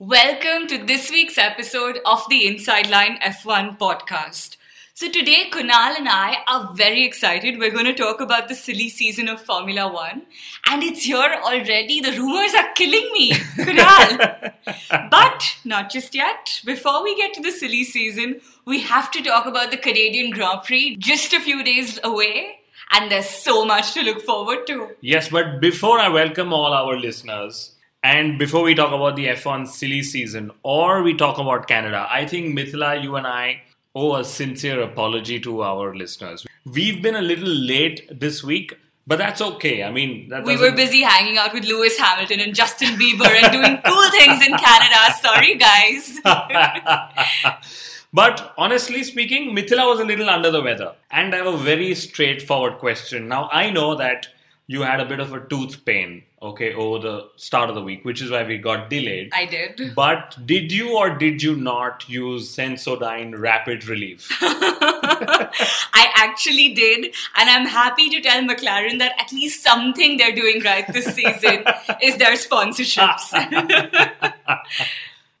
Welcome to this week's episode of the Inside Line F1 podcast. So, today, Kunal and I are very excited. We're going to talk about the silly season of Formula One, and it's here already. The rumors are killing me, Kunal. but not just yet. Before we get to the silly season, we have to talk about the Canadian Grand Prix just a few days away. And there's so much to look forward to. Yes, but before I welcome all our listeners, and before we talk about the F1 silly season or we talk about Canada, I think Mithila, you and I owe a sincere apology to our listeners. We've been a little late this week, but that's okay. I mean, that We were busy hanging out with Lewis Hamilton and Justin Bieber and doing cool things in Canada. Sorry, guys. But honestly speaking, Mithila was a little under the weather. And I have a very straightforward question. Now, I know that you had a bit of a tooth pain, okay, over the start of the week, which is why we got delayed. I did. But did you or did you not use Sensodyne Rapid Relief? I actually did, and I'm happy to tell McLaren that at least something they're doing right this season is their sponsorships.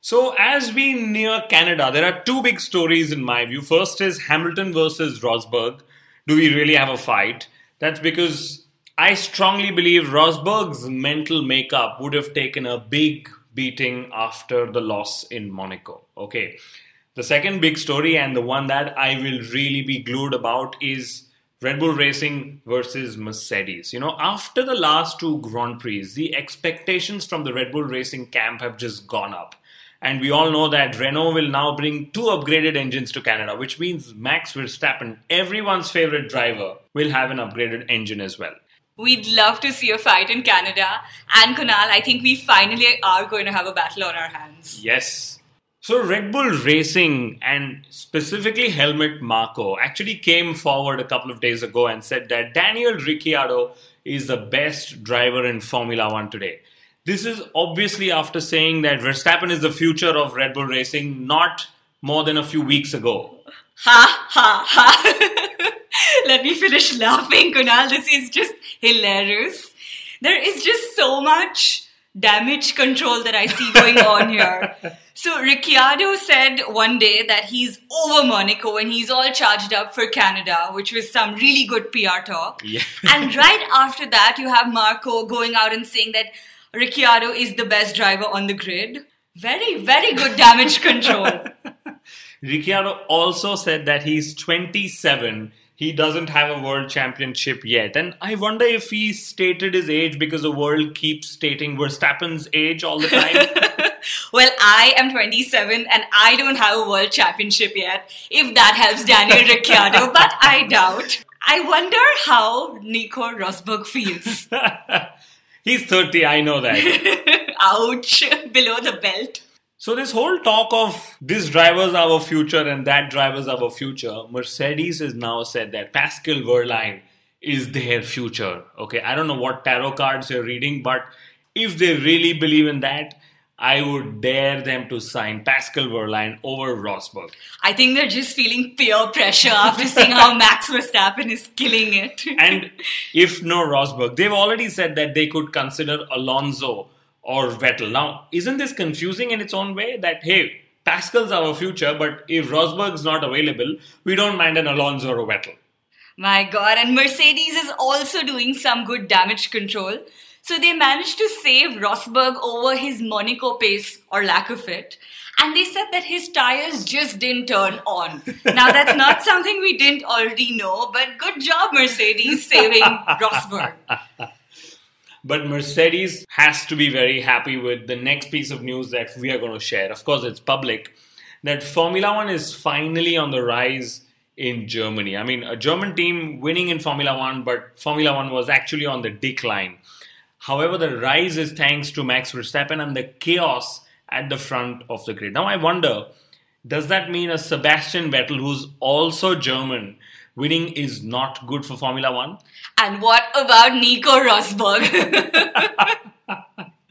So, as we near Canada, there are two big stories in my view. First is Hamilton versus Rosberg. Do we really have a fight? That's because I strongly believe Rosberg's mental makeup would have taken a big beating after the loss in Monaco. Okay. The second big story, and the one that I will really be glued about, is Red Bull Racing versus Mercedes. You know, after the last two Grand Prix, the expectations from the Red Bull Racing camp have just gone up. And we all know that Renault will now bring two upgraded engines to Canada, which means Max Verstappen, everyone's favorite driver, will have an upgraded engine as well. We'd love to see a fight in Canada, and Kunal, I think we finally are going to have a battle on our hands. Yes. So Red Bull Racing and specifically Helmut Marko actually came forward a couple of days ago and said that Daniel Ricciardo is the best driver in Formula One today. This is obviously after saying that Verstappen is the future of Red Bull Racing not more than a few weeks ago. Ha ha ha. Let me finish laughing, Kunal. This is just hilarious. There is just so much damage control that I see going on here. So Ricciardo said one day that he's over Monaco and he's all charged up for Canada, which was some really good PR talk. Yeah. and right after that, you have Marko going out and saying that Ricciardo is the best driver on the grid. Very, very good damage control. Ricciardo also said that he's 27. He doesn't have a world championship yet. And I wonder if he stated his age because the world keeps stating Verstappen's age all the time. Well, I am 27 and I don't have a world championship yet, if that helps Daniel Ricciardo, but I doubt. I wonder how Nico Rosberg feels. he's 30, I know that. Ouch, below the belt. So, this whole talk of this driver's our future and that driver's our future, Mercedes has now said that Pascal Wehrlein is their future. Okay, I don't know what tarot cards you're reading, but if they really believe in that, I would dare them to sign Pascal Wehrlein over Rosberg. I think they're just feeling peer pressure after seeing how Max Verstappen is killing it. And if no Rosberg, they've already said that they could consider Alonso or Vettel. Now, isn't this confusing in its own way that, hey, Pascal's our future, but if Rosberg's not available, we don't mind an Alonso or a Vettel. My god, and Mercedes is also doing some good damage control. So they managed to save Rosberg over his Monaco pace or lack of it. And they said that his tires just didn't turn on. Now that's not something we didn't already know, but good job, Mercedes, saving Rosberg. But Mercedes has to be very happy with the next piece of news that we are going to share. Of course, it's public that Formula One is finally on the rise in Germany. I mean, a German team winning in Formula One, but Formula One was actually on the decline. However, the rise is thanks to Max Verstappen and the chaos at the front of the grid. Now, I wonder does that mean a Sebastian Vettel, who's also German, winning is not good for Formula One? And what about Nico Rosberg?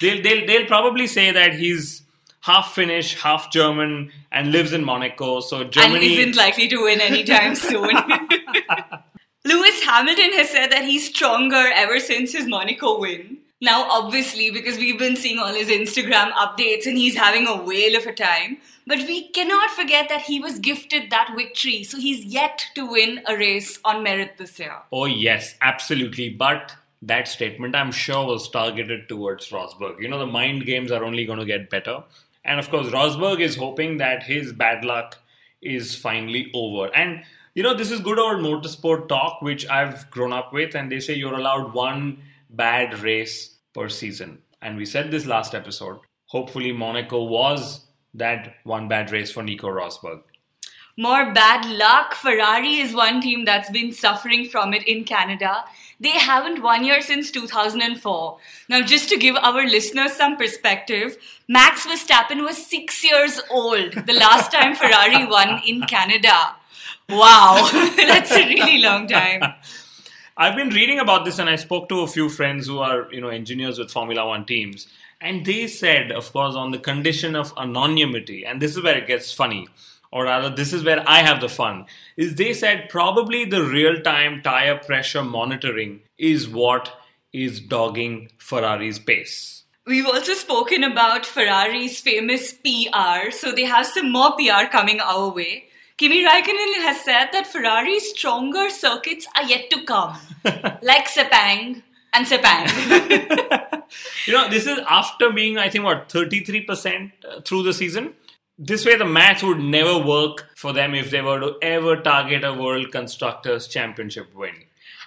they'll, they'll, they'll probably say that he's half Finnish, half German, and lives in Monaco. So Germany and isn't likely to win anytime soon. Lewis Hamilton has said that he's stronger ever since his Monaco win. Now, obviously, because we've been seeing all his Instagram updates and he's having a whale of a time. But we cannot forget that he was gifted that victory, so he's yet to win a race on merit this year. Oh, yes, absolutely. But that statement, I'm sure, was targeted towards Rosberg. You know, the mind games are only going to get better. And of course, Rosberg is hoping that his bad luck is finally over. And you know, this is good old motorsport talk, which I've grown up with, and they say you're allowed one bad race per season. And we said this last episode. Hopefully, Monaco was that one bad race for Nico Rosberg. More bad luck. Ferrari is one team that's been suffering from it in Canada. They haven't won here since 2004. Now, just to give our listeners some perspective, Max Verstappen was six years old the last time Ferrari won in Canada. Wow, that's a really long time. I've been reading about this and I spoke to a few friends who are, you know, engineers with Formula One teams. And they said, of course, on the condition of anonymity, and this is where it gets funny, or rather, this is where I have the fun, is they said probably the real time tire pressure monitoring is what is dogging Ferrari's pace. We've also spoken about Ferrari's famous PR, so they have some more PR coming our way. Kimi Raikkonen has said that Ferrari's stronger circuits are yet to come, like Sepang and Sepang. you know, this is after being, I think, what, 33% uh, through the season? This way, the math would never work for them if they were to ever target a World Constructors' Championship win.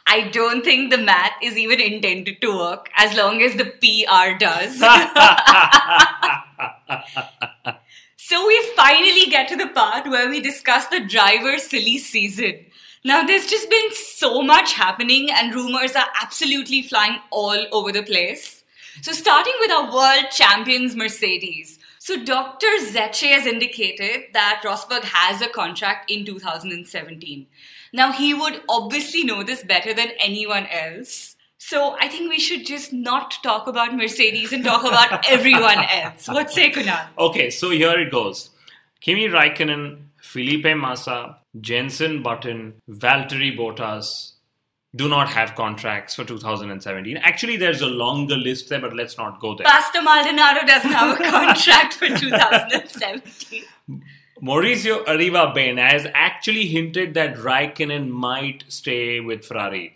I don't think the math is even intended to work as long as the PR does. so we finally get to the part where we discuss the driver's silly season. Now, there's just been so much happening, and rumors are absolutely flying all over the place. So, starting with our world champions, Mercedes. So, Dr. Zetsche has indicated that Rosberg has a contract in 2017. Now, he would obviously know this better than anyone else. So, I think we should just not talk about Mercedes and talk about everyone else. What say, Kunal? Okay, so here it goes Kimi Raikkonen, Felipe Massa, Jenson Button, Valtteri Bottas do not have contracts for 2017. Actually, there's a longer list there, but let's not go there. Pastor Maldonado doesn't have a contract for 2017. Mauricio Maurizio Arrivabene has actually hinted that Raikkonen might stay with Ferrari.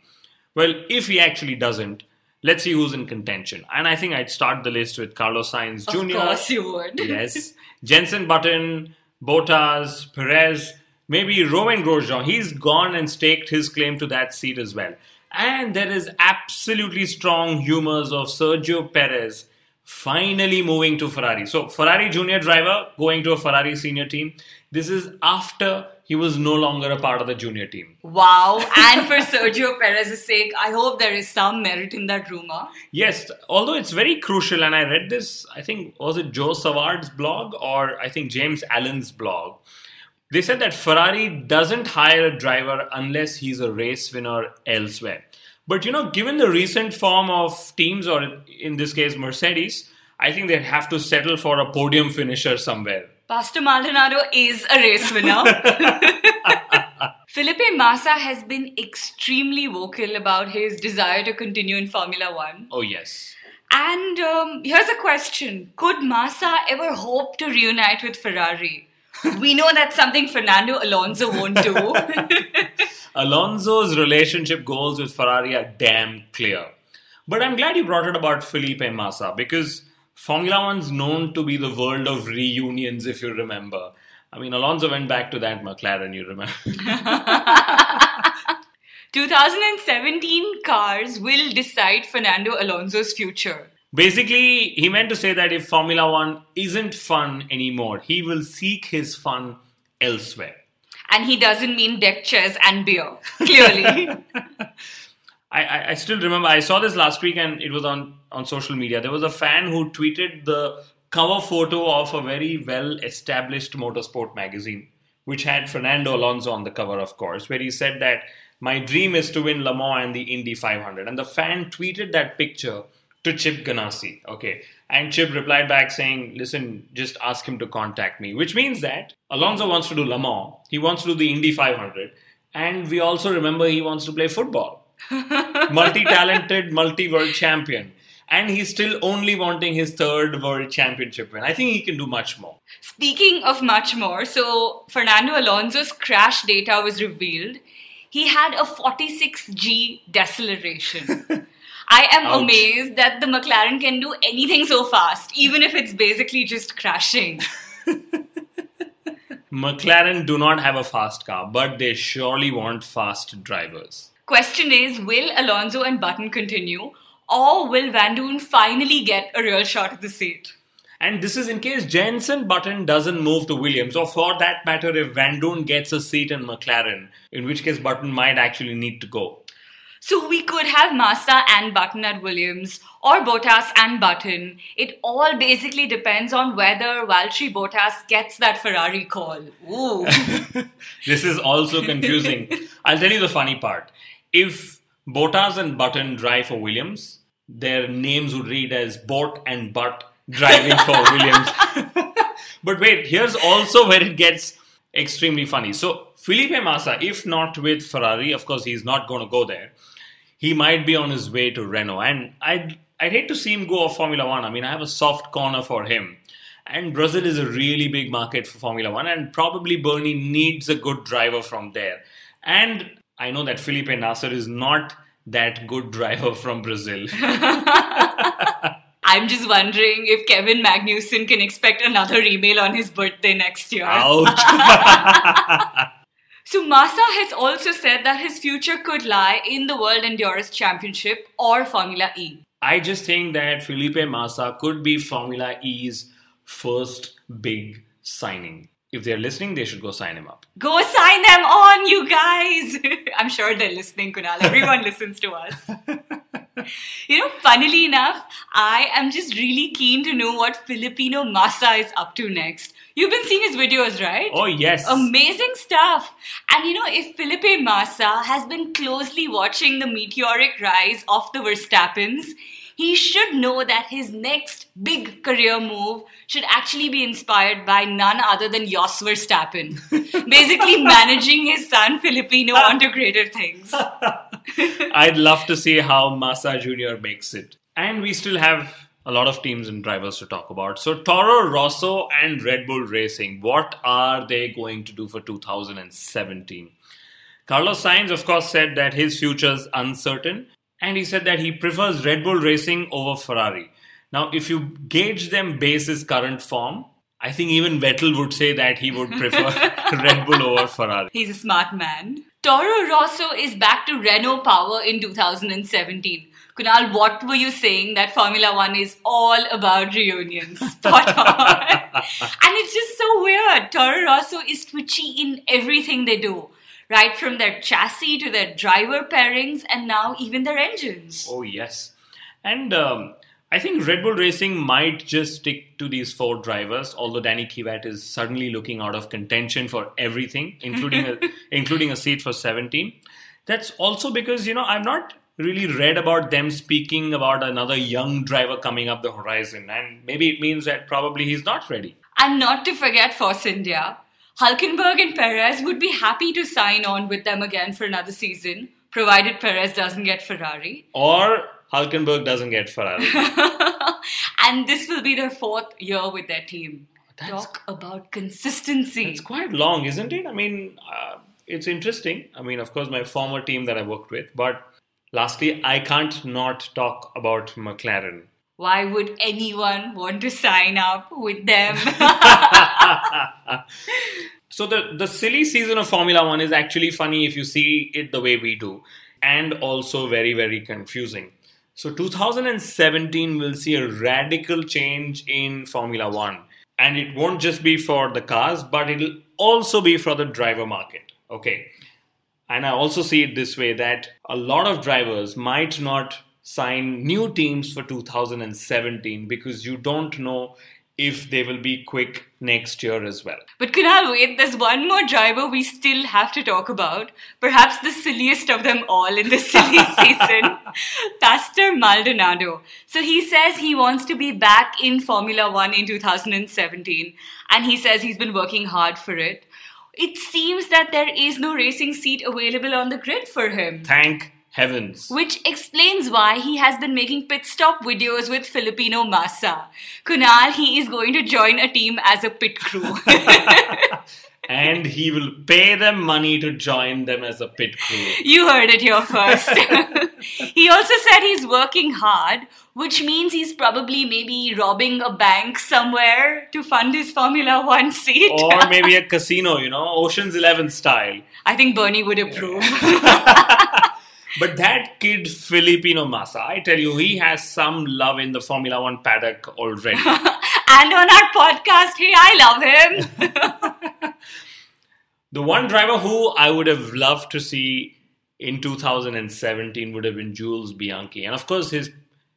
Well, if he actually doesn't, let's see who's in contention. And I think I'd start the list with Carlos Sainz Jr. Of course you would. yes. Jenson Button, Bottas, Perez, maybe Romain Grosjean. He's gone and staked his claim to that seat as well. And there is absolutely strong humors of Sergio Perez finally moving to Ferrari. So, Ferrari junior driver going to a Ferrari senior team. This is after he was no longer a part of the junior team. Wow. And for Sergio Perez's sake, I hope there is some merit in that rumor. Yes, although it's very crucial, and I read this, I think, was it Joe Saward's blog or I think James Allen's blog. They said that Ferrari doesn't hire a driver unless he's a race winner elsewhere. But you know, given the recent form of teams, or in this case Mercedes, I think they'd have to settle for a podium finisher somewhere. Pastor Maldonado is a race winner. Felipe Massa has been extremely vocal about his desire to continue in Formula One. Oh, yes. And um, here's a question Could Massa ever hope to reunite with Ferrari? we know that's something Fernando Alonso won't do. Alonso's relationship goals with Ferrari are damn clear. But I'm glad you brought it about Felipe Massa because Formula One's known to be the world of reunions, if you remember. I mean, Alonso went back to that McLaren, you remember. 2017 cars will decide Fernando Alonso's future. Basically, he meant to say that if Formula One isn't fun anymore, he will seek his fun elsewhere. And he doesn't mean deck chairs and beer, clearly. I, I, still remember I saw this last week and it was on, on social media. There was a fan who tweeted the cover photo of a very well established motorsport magazine, which had Fernando Alonso on the cover, of course, where he said that my dream is to win Le Mans and the Indy 500. And the fan tweeted that picture to Chip Ganassi. Okay. And Chip replied back saying, listen, just ask him to contact me, which means that Alonso wants to do Le Mans, he wants to do the Indy 500, and we also remember he wants to play football. Multi talented, multi world champion. And he's still only wanting his third world championship win. I think he can do much more. Speaking of much more, so Fernando Alonso's crash data was revealed. He had a 46G deceleration. I am Ouch. amazed that the McLaren can do anything so fast, even if it's basically just crashing. McLaren do not have a fast car, but they surely want fast drivers. Question is Will Alonso and Button continue, or will Vandoorne finally get a real shot at the seat? And this is in case Jenson Button doesn't move to Williams, or for that matter, if Vandoorne gets a seat in McLaren, in which case Button might actually need to go. So we could have Massa and Button at Williams, or Bottas and Button. It all basically depends on whether Valtteri Bottas gets that Ferrari call. Ooh. This is also confusing. I'll tell you the funny part. If Bottas and Button drive for Williams, their names would read as Bot and Butt driving for Williams. but wait, here's also where it gets extremely funny. So, Felipe Massa, if not with Ferrari, of course, he's not going to go there. He might be on his way to Renault. And I'd, I'd hate to see him go off Formula One. I mean, I have a soft corner for him. And Brazil is a really big market for Formula One, and probably Bernie needs a good driver from there. And I know that Felipe Nasr is not that good driver from Brazil. I'm just wondering if Kevin Magnussen can expect another email on his birthday next year. Ouch. So Massa has also said that his future could lie in the World Endurance Championship or Formula E. I just think that Felipe Massa could be Formula E's first big signing. If they're listening, they should go sign him up. Go sign them on, you guys! I'm sure they're listening, Kunal. Everyone listens to us. you know, funnily enough, I am just really keen to know what Felipinho Massa is up to next. You've been seeing his videos, right? Oh, yes. Amazing stuff. And you know, if Felipe Massa has been closely watching the meteoric rise of the Verstappens, he should know that his next big career move should actually be inspired by none other than Jos Verstappen. Basically, managing his son Felipinho onto greater things. I'd love to see how Massa Jr. makes it. And we still have a lot of teams and drivers to talk about. So, Toro Rosso and Red Bull Racing, what are they going to do for 2017? Carlos Sainz, of course, said that his future is uncertain, and he said that he prefers Red Bull Racing over Ferrari. Now, if you gauge them base his current form, I think even Vettel would say that he would prefer Red Bull over Ferrari. He's a smart man. Toro Rosso is back to Renault power in 2017. Kunal, what were you saying that Formula One is all about reunions? Spot on. and it's just so weird. Toro Rosso is twitchy in everything they do, right from their chassis to their driver pairings and now even their engines. Oh, yes. And um, I think Red Bull Racing might just stick to these four drivers, although Danny Kvyat is suddenly looking out of contention for everything, including a, including a seat for 17. That's also because, you know, I've not really read about them speaking about another young driver coming up the horizon, and maybe it means that probably he's not ready. And not to forget Force India. Hulkenberg and Perez would be happy to sign on with them again for another season, provided Perez doesn't get Ferrari. Or Hulkenberg doesn't get Ferrari. and this will be their fourth year with their team. That's- Talk about consistency. It's quite long, isn't it? I mean, uh, it's interesting. I mean, of course, my former team that I worked with. But lastly, I can't not talk about McLaren. Why would anyone want to sign up with them? So the, the silly season of Formula One is actually funny if you see it the way we do, and also very, very confusing. So 2017 will see a radical change in Formula One. And it won't just be for the cars, but it'll also be for the driver market. Okay. And I also see it this way that a lot of drivers might not sign new teams for 2017 because you don't know if they will be quick next year as well. But Kunal, wait, there's one more driver we still have to talk about. Perhaps the silliest of them all in the silly season, Pastor Maldonado. So he says he wants to be back in Formula One in 2017, and he says he's been working hard for it. It seems that there is no racing seat available on the grid for him. Thank heavens. Which explains why he has been making pit stop videos with Felipinho Massa. Kunal, he is going to join a team as a pit crew. and he will pay them money to join them as a pit crew. You heard it here first. he also said he's working hard, which means he's probably maybe robbing a bank somewhere to fund his Formula One seat. or maybe a casino, you know, Ocean's Eleven style. I think Bernie would approve. But that kid, Felipinho Massa, I tell you, he has some love in the Formula One paddock already. and on our podcast, hey, I love him. the one driver who I would have loved to see in 2017 would have been Jules Bianchi. And of course, his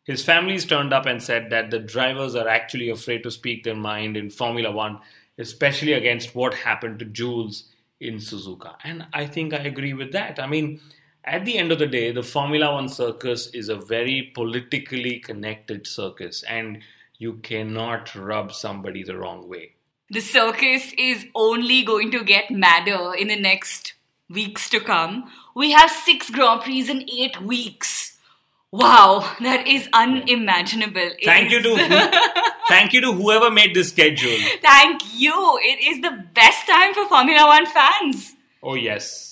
his family's turned up and said that the drivers are actually afraid to speak their mind in Formula One, especially against what happened to Jules in Suzuka. And I think I agree with that. I mean, at the end of the day, the Formula One circus is a very politically connected circus, and you cannot rub somebody the wrong way. The circus is only going to get madder in the next weeks to come. We have six Grand Prix in eight weeks. Wow, that is unimaginable. Thank you to thank you to whoever made this schedule. Thank you. It is the best time for Formula One fans. Oh yes.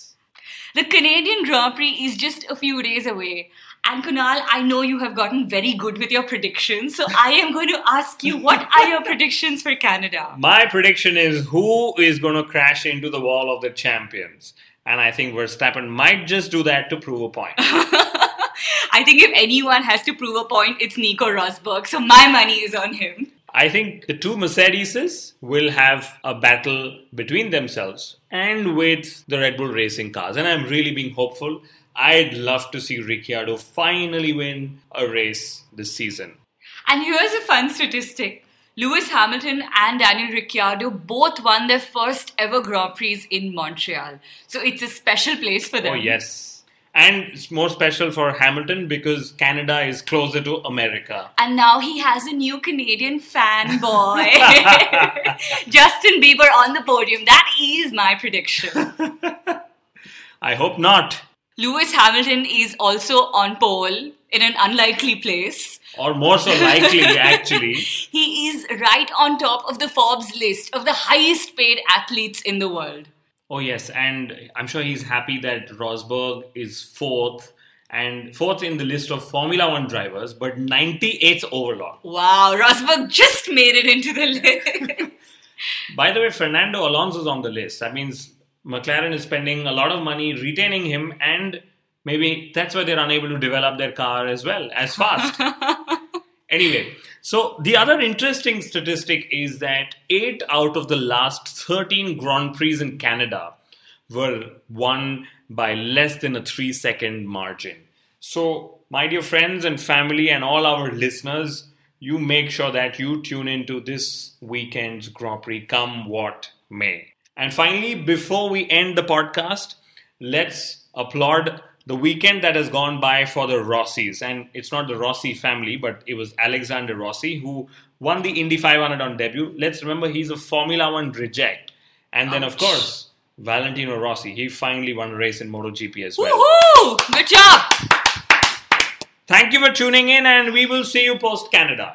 The Canadian Grand Prix is just a few days away. And Kunal, I know you have gotten very good with your predictions, so I am going to ask you what are your predictions for Canada? My prediction is who is going to crash into the wall of the champions. And I think Verstappen might just do that to prove a point. I think if anyone has to prove a point, it's Nico Rosberg, so my money is on him. I think the two Mercedeses will have a battle between themselves and with the Red Bull racing cars. And I'm really being hopeful. I'd love to see Ricciardo finally win a race this season. And here's a fun statistic Lewis Hamilton and Daniel Ricciardo both won their first ever Grand Prix in Montreal. So it's a special place for them. Oh, yes. And it's more special for Hamilton because Canada is closer to America. And now he has a new Canadian fanboy. Justin Bieber on the podium. That is my prediction. I hope not. Lewis Hamilton is also on pole in an unlikely place. Or more so likely, actually. he is right on top of the Forbes list of the highest paid athletes in the world. Oh yes, and I'm sure he's happy that Rosberg is fourth and fourth in the list of Formula One drivers, but 98th overall. Wow, Rosberg just made it into the list. By the way, Fernando Alonso's on the list. That means McLaren is spending a lot of money retaining him, and maybe that's why they're unable to develop their car as well as fast. anyway, so, the other interesting statistic is that 8 out of the last 13 Grand Prix in Canada were won by less than a 3 second margin. So, my dear friends and family, and all our listeners, you make sure that you tune into this weekend's Grand Prix, come what may. And finally, before we end the podcast, let's applaud the weekend that has gone by for the Rossis, and it's not the Rossi family, but it was Alexander Rossi who won the Indy 500 on debut. Let's remember he's a Formula One reject, and Ouch. then of course Valentino Rossi. He finally won a race in MotoGP as well. Woohoo! Good job. Thank you for tuning in, and we will see you post Canada.